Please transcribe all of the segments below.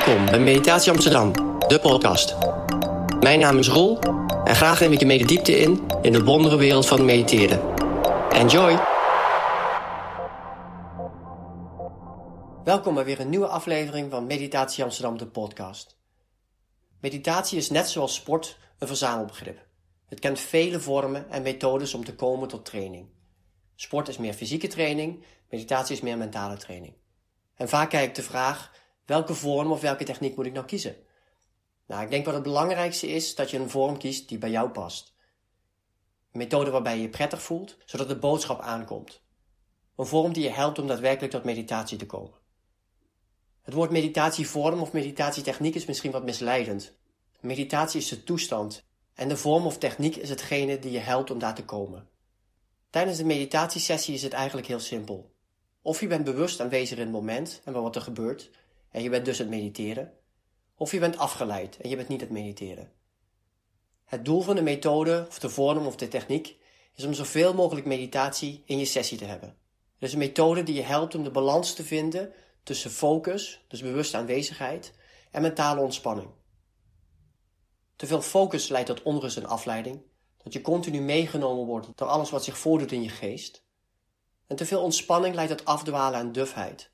Welkom bij Meditatie Amsterdam, de podcast. Mijn naam is Roel en graag neem ik je mee diepte in in de wondere wereld van mediteren. Enjoy! Welkom bij weer een nieuwe aflevering van Meditatie Amsterdam, de podcast. Meditatie is net zoals sport een verzamelbegrip. Het kent vele vormen en methodes om te komen tot training. Sport is meer fysieke training, meditatie is meer mentale training. En vaak kijk ik de vraag welke vorm of welke techniek moet ik nou kiezen? Nou, ik denk wat het belangrijkste is dat je een vorm kiest die bij jou past. Een methode waarbij je je prettig voelt, zodat de boodschap aankomt. Een vorm die je helpt om daadwerkelijk tot meditatie te komen. Het woord meditatievorm of meditatietechniek is misschien wat misleidend. Meditatie is de toestand en de vorm of techniek is hetgene die je helpt om daar te komen. Tijdens de meditatiesessie is het eigenlijk heel simpel. Of je bent bewust aanwezig in het moment en wat er gebeurt, en je bent dus het mediteren, of je bent afgeleid en je bent niet het mediteren. Het doel van de methode, of de vorm of de techniek, is om zoveel mogelijk meditatie in je sessie te hebben. Het is een methode die je helpt om de balans te vinden tussen focus, dus bewuste aanwezigheid, en mentale ontspanning. Te veel focus leidt tot onrust en afleiding, dat je continu meegenomen wordt door alles wat zich voordoet in je geest. En te veel ontspanning leidt tot afdwalen en dufheid,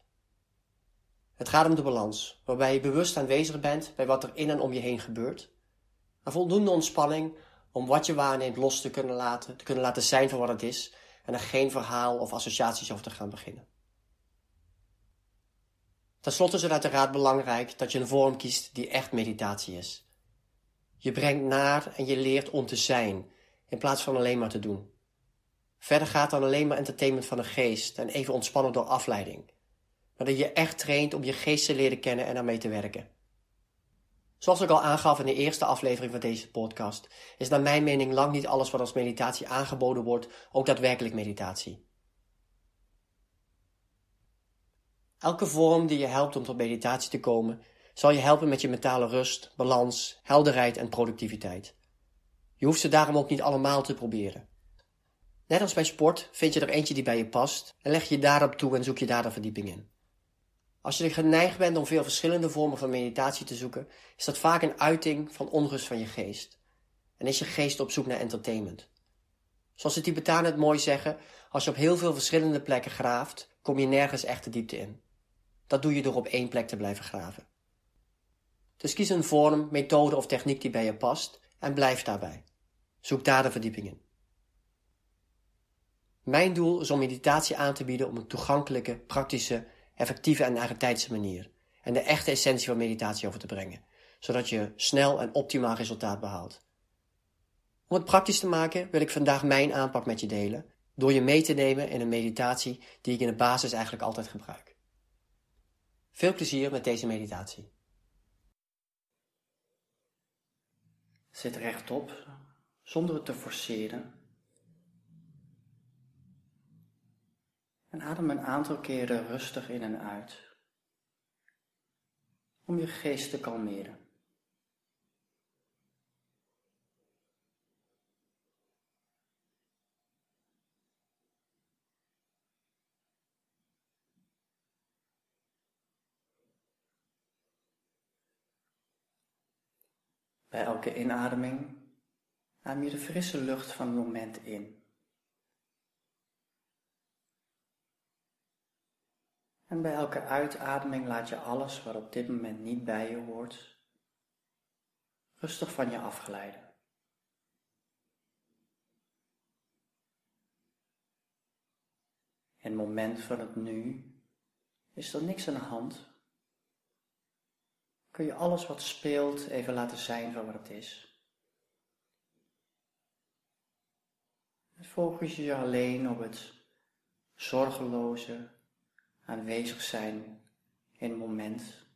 het gaat om de balans, waarbij je bewust aanwezig bent bij wat er in en om je heen gebeurt. Maar voldoende ontspanning om wat je waarneemt los te kunnen laten, te kunnen laten zijn voor wat het is en er geen verhaal of associaties over te gaan beginnen. Ten slotte is het uiteraard belangrijk dat je een vorm kiest die echt meditatie is. Je brengt naar en je leert om te zijn, in plaats van alleen maar te doen. Verder gaat dan alleen maar entertainment van de geest en even ontspannen door afleiding dat je echt traint om je geest te leren kennen en daarmee te werken. Zoals ik al aangaf in de eerste aflevering van deze podcast, is naar mijn mening lang niet alles wat als meditatie aangeboden wordt ook daadwerkelijk meditatie. Elke vorm die je helpt om tot meditatie te komen, zal je helpen met je mentale rust, balans, helderheid en productiviteit. Je hoeft ze daarom ook niet allemaal te proberen. Net als bij sport vind je er eentje die bij je past en leg je daarop toe en zoek je daar de verdieping in. Als je geneigd bent om veel verschillende vormen van meditatie te zoeken, is dat vaak een uiting van onrust van je geest. En is je geest op zoek naar entertainment. Zoals de Tibetanen het mooi zeggen, als je op heel veel verschillende plekken graaft, kom je nergens echt de diepte in. Dat doe je door op één plek te blijven graven. Dus kies een vorm, methode of techniek die bij je past en blijf daarbij. Zoek daar de verdieping in. Mijn doel is om meditatie aan te bieden op een toegankelijke, praktische effectieve en eigentijdse manier. En de echte essentie van meditatie over te brengen, zodat je snel en optimaal resultaat behaalt. Om het praktisch te maken wil ik vandaag mijn aanpak met je delen, door je mee te nemen in een meditatie die ik in de basis eigenlijk altijd gebruik. Veel plezier met deze meditatie. Zit rechtop, zonder het te forceren. En adem een aantal keren rustig in en uit. Om je geest te kalmeren. Bij elke inademing adem je de frisse lucht van het moment in. En bij elke uitademing laat je alles wat op dit moment niet bij je hoort, rustig van je afglijden. In het moment van het nu is er niks aan de hand. Kun je alles wat speelt even laten zijn voor wat het is. Focus je alleen op het zorgeloze, aanwezig zijn in een moment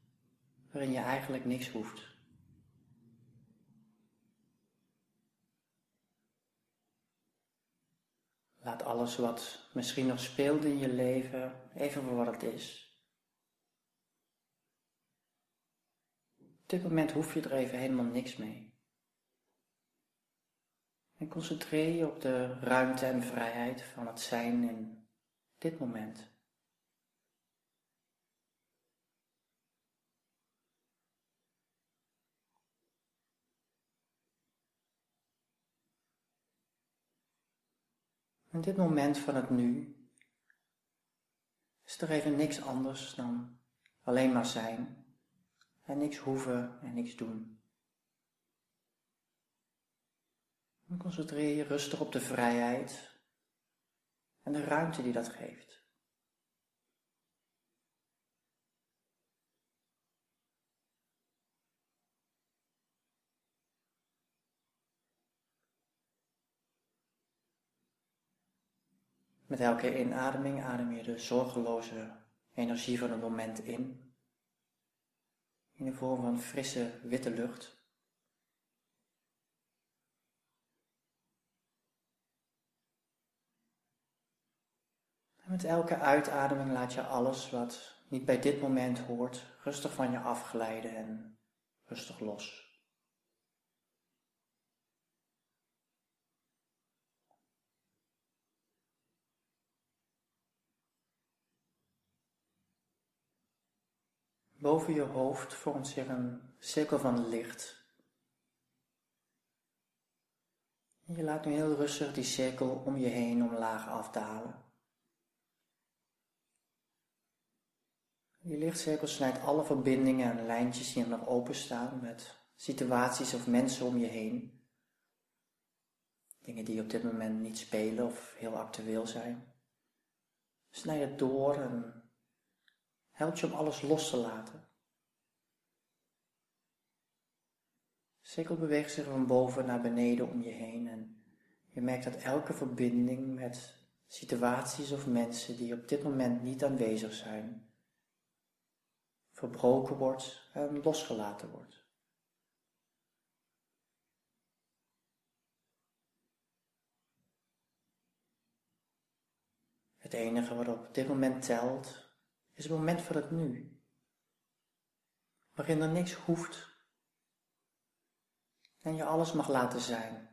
waarin je eigenlijk niks hoeft. Laat alles wat misschien nog speelt in je leven even voor wat het is. Op dit moment hoef je er even helemaal niks mee. En concentreer je op de ruimte en vrijheid van het zijn in dit moment. In dit moment van het nu is er even niks anders dan alleen maar zijn en niks hoeven en niks doen. Dan concentreer je rustig op de vrijheid en de ruimte die dat geeft. Met elke inademing adem je de zorgeloze energie van het moment in. In de vorm van frisse witte lucht. Met elke uitademing laat je alles wat niet bij dit moment hoort rustig van je afglijden en rustig los. Boven je hoofd vormt zich een cirkel van licht. je laat nu heel rustig die cirkel om je heen omlaag afdalen. Die lichtcirkel snijdt alle verbindingen en lijntjes die er nog openstaan met situaties of mensen om je heen. Dingen die op dit moment niet spelen of heel actueel zijn. Snijd het door en helpt je om alles los te laten. Sikkel beweegt zich van boven naar beneden om je heen en je merkt dat elke verbinding met situaties of mensen die op dit moment niet aanwezig zijn, verbroken wordt en losgelaten wordt. Het enige wat op dit moment telt is het moment van het nu. Waarin er niks hoeft en je alles mag laten zijn.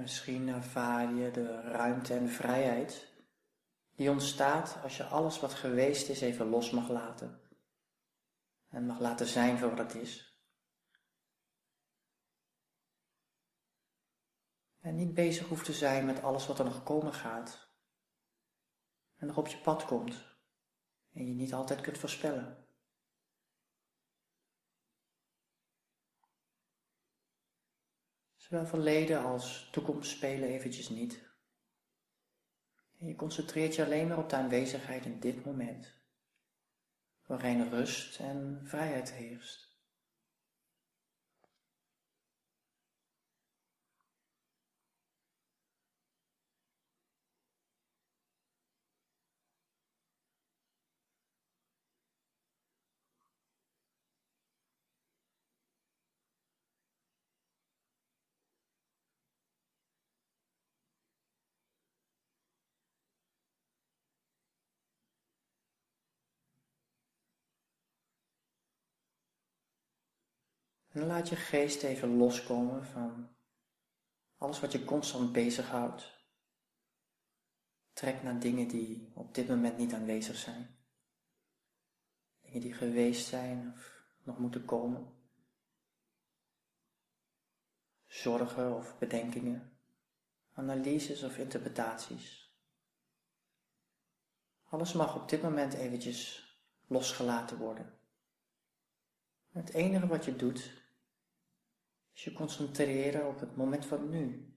Misschien ervaar je de ruimte en vrijheid die ontstaat als je alles wat geweest is even los mag laten. En mag laten zijn voor wat het is. En niet bezig hoeft te zijn met alles wat er nog komen gaat. En nog op je pad komt. En je niet altijd kunt voorspellen. Zowel verleden als toekomst spelen eventjes niet. Je concentreert je alleen maar op de aanwezigheid in dit moment, waarin rust en vrijheid heerst. En laat je geest even loskomen van alles wat je constant bezighoudt. Trek naar dingen die op dit moment niet aanwezig zijn. Dingen die geweest zijn of nog moeten komen. Zorgen of bedenkingen. Analyses of interpretaties. Alles mag op dit moment eventjes losgelaten worden. Het enige wat je doet is je concentreren op het moment van nu.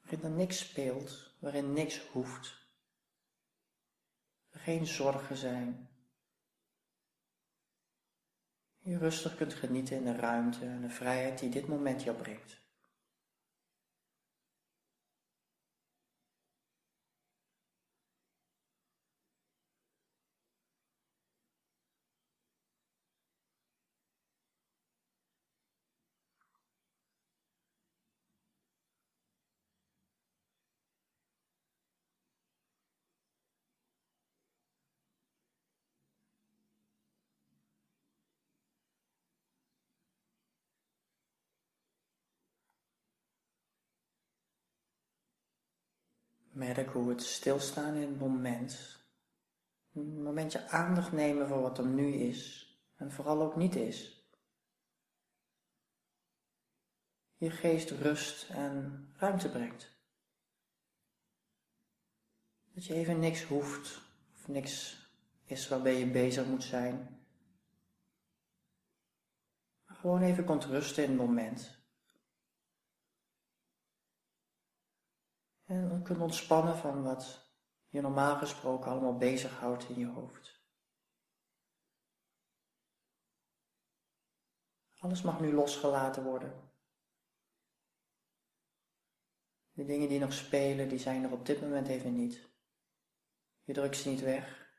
Waarin er niks speelt, waarin niks hoeft. Geen zorgen zijn. Je rustig kunt genieten in de ruimte en de vrijheid die dit moment jou brengt. Merk hoe het stilstaan in het moment, een momentje aandacht nemen voor wat er nu is en vooral ook niet is. Je geest rust en ruimte brengt. Dat je even niks hoeft of niks is waarbij je bezig moet zijn. Maar gewoon even kunt rusten in het moment. En kunt ontspannen van wat je normaal gesproken allemaal bezighoudt in je hoofd. Alles mag nu losgelaten worden. De dingen die nog spelen, die zijn er op dit moment even niet. Je drukt ze niet weg,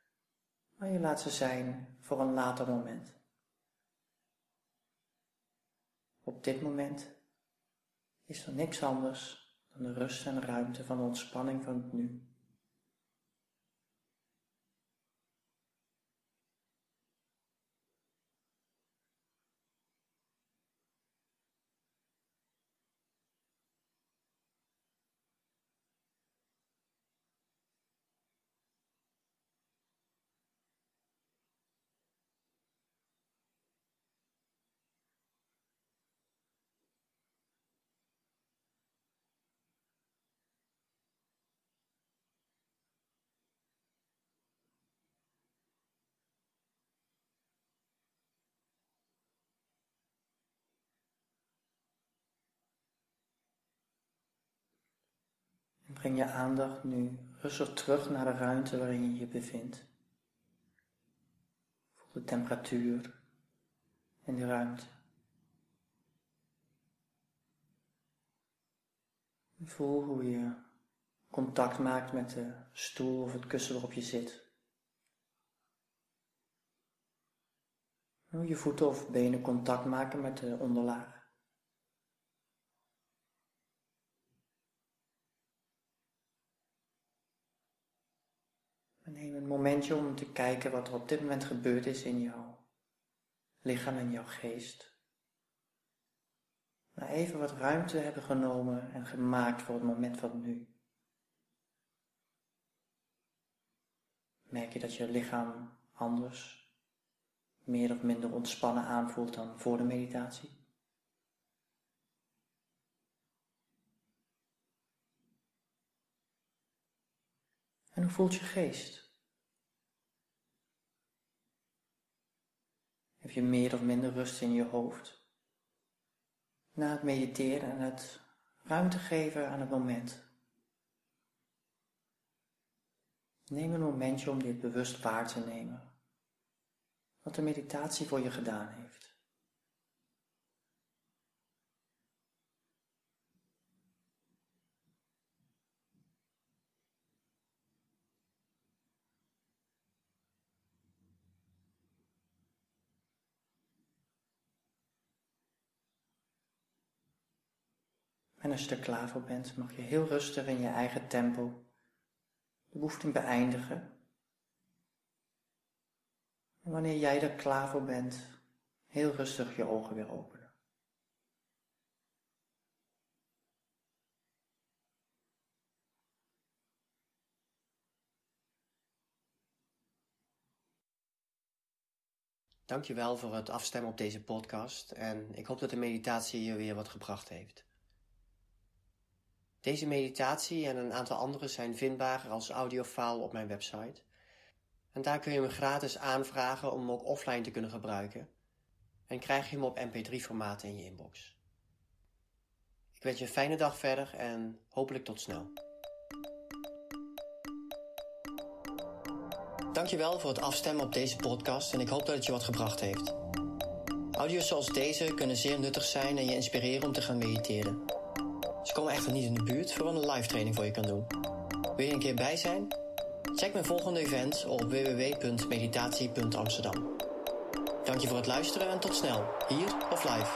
maar je laat ze zijn voor een later moment. Op dit moment is er niks anders dan de rust en ruimte van ontspanning van het nu. Breng je aandacht nu rustig terug naar de ruimte waarin je je bevindt. Voel de temperatuur in de ruimte. Voel hoe je contact maakt met de stoel of het kussen waarop je zit. Hoe je voeten of benen contact maken met de onderlaag. Neem een momentje om te kijken wat er op dit moment gebeurd is in jouw lichaam en jouw geest. Maar even wat ruimte hebben genomen en gemaakt voor het moment van nu. Merk je dat je lichaam anders, meer of minder ontspannen aanvoelt dan voor de meditatie? En hoe voelt je geest? Heb je meer of minder rust in je hoofd? Na het mediteren en het ruimte geven aan het moment. Neem een momentje om dit bewust waar te nemen. Wat de meditatie voor je gedaan heeft. En als je er klaar voor bent, mag je heel rustig in je eigen tempo de beoefening beëindigen. En wanneer jij er klaar voor bent, heel rustig je ogen weer openen. Dankjewel voor het afstemmen op deze podcast en ik hoop dat de meditatie je weer wat gebracht heeft. Deze meditatie en een aantal andere zijn vindbaar als audiofile op mijn website. En daar kun je hem gratis aanvragen om hem ook offline te kunnen gebruiken. En krijg je hem op mp3-formaat in je inbox. Ik wens je een fijne dag verder en hopelijk tot snel. Dankjewel voor het afstemmen op deze podcast en ik hoop dat het je wat gebracht heeft. Audio's zoals deze kunnen zeer nuttig zijn en je inspireren om te gaan mediteren. Ze komen echter niet in de buurt voor een live training voor je kan doen. Wil je een keer bij zijn? Check mijn volgende event op www.meditatie.amsterdam. Dank je voor het luisteren en tot snel, hier of live.